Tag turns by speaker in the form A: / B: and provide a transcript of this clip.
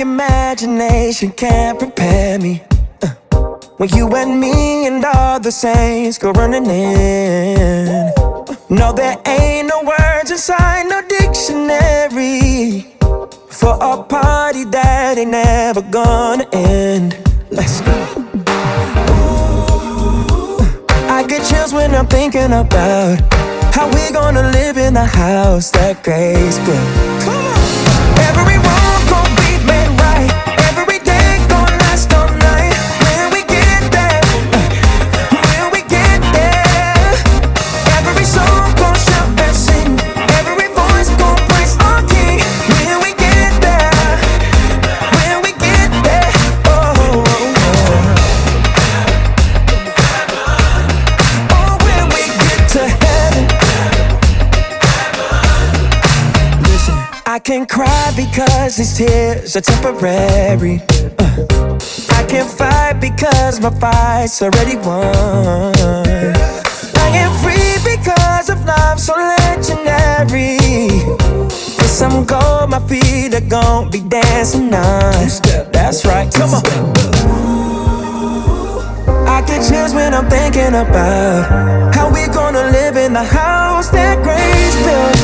A: imagination can't prepare me. Uh, when you and me and all the saints go running in. No, there ain't no words inside no dictionary for a party that ain't never gonna end. Let's go. I get chills when I'm thinking about how we gonna live in the house that Grace built. Come on. Every can cry because these tears are temporary. Uh, I can fight because my fight's already won. I am free because of love so legendary. With some gold, my feet are gon' be dancing on. That's right, come on. I get chills when I'm thinking about how we gonna live in the house that Grace built.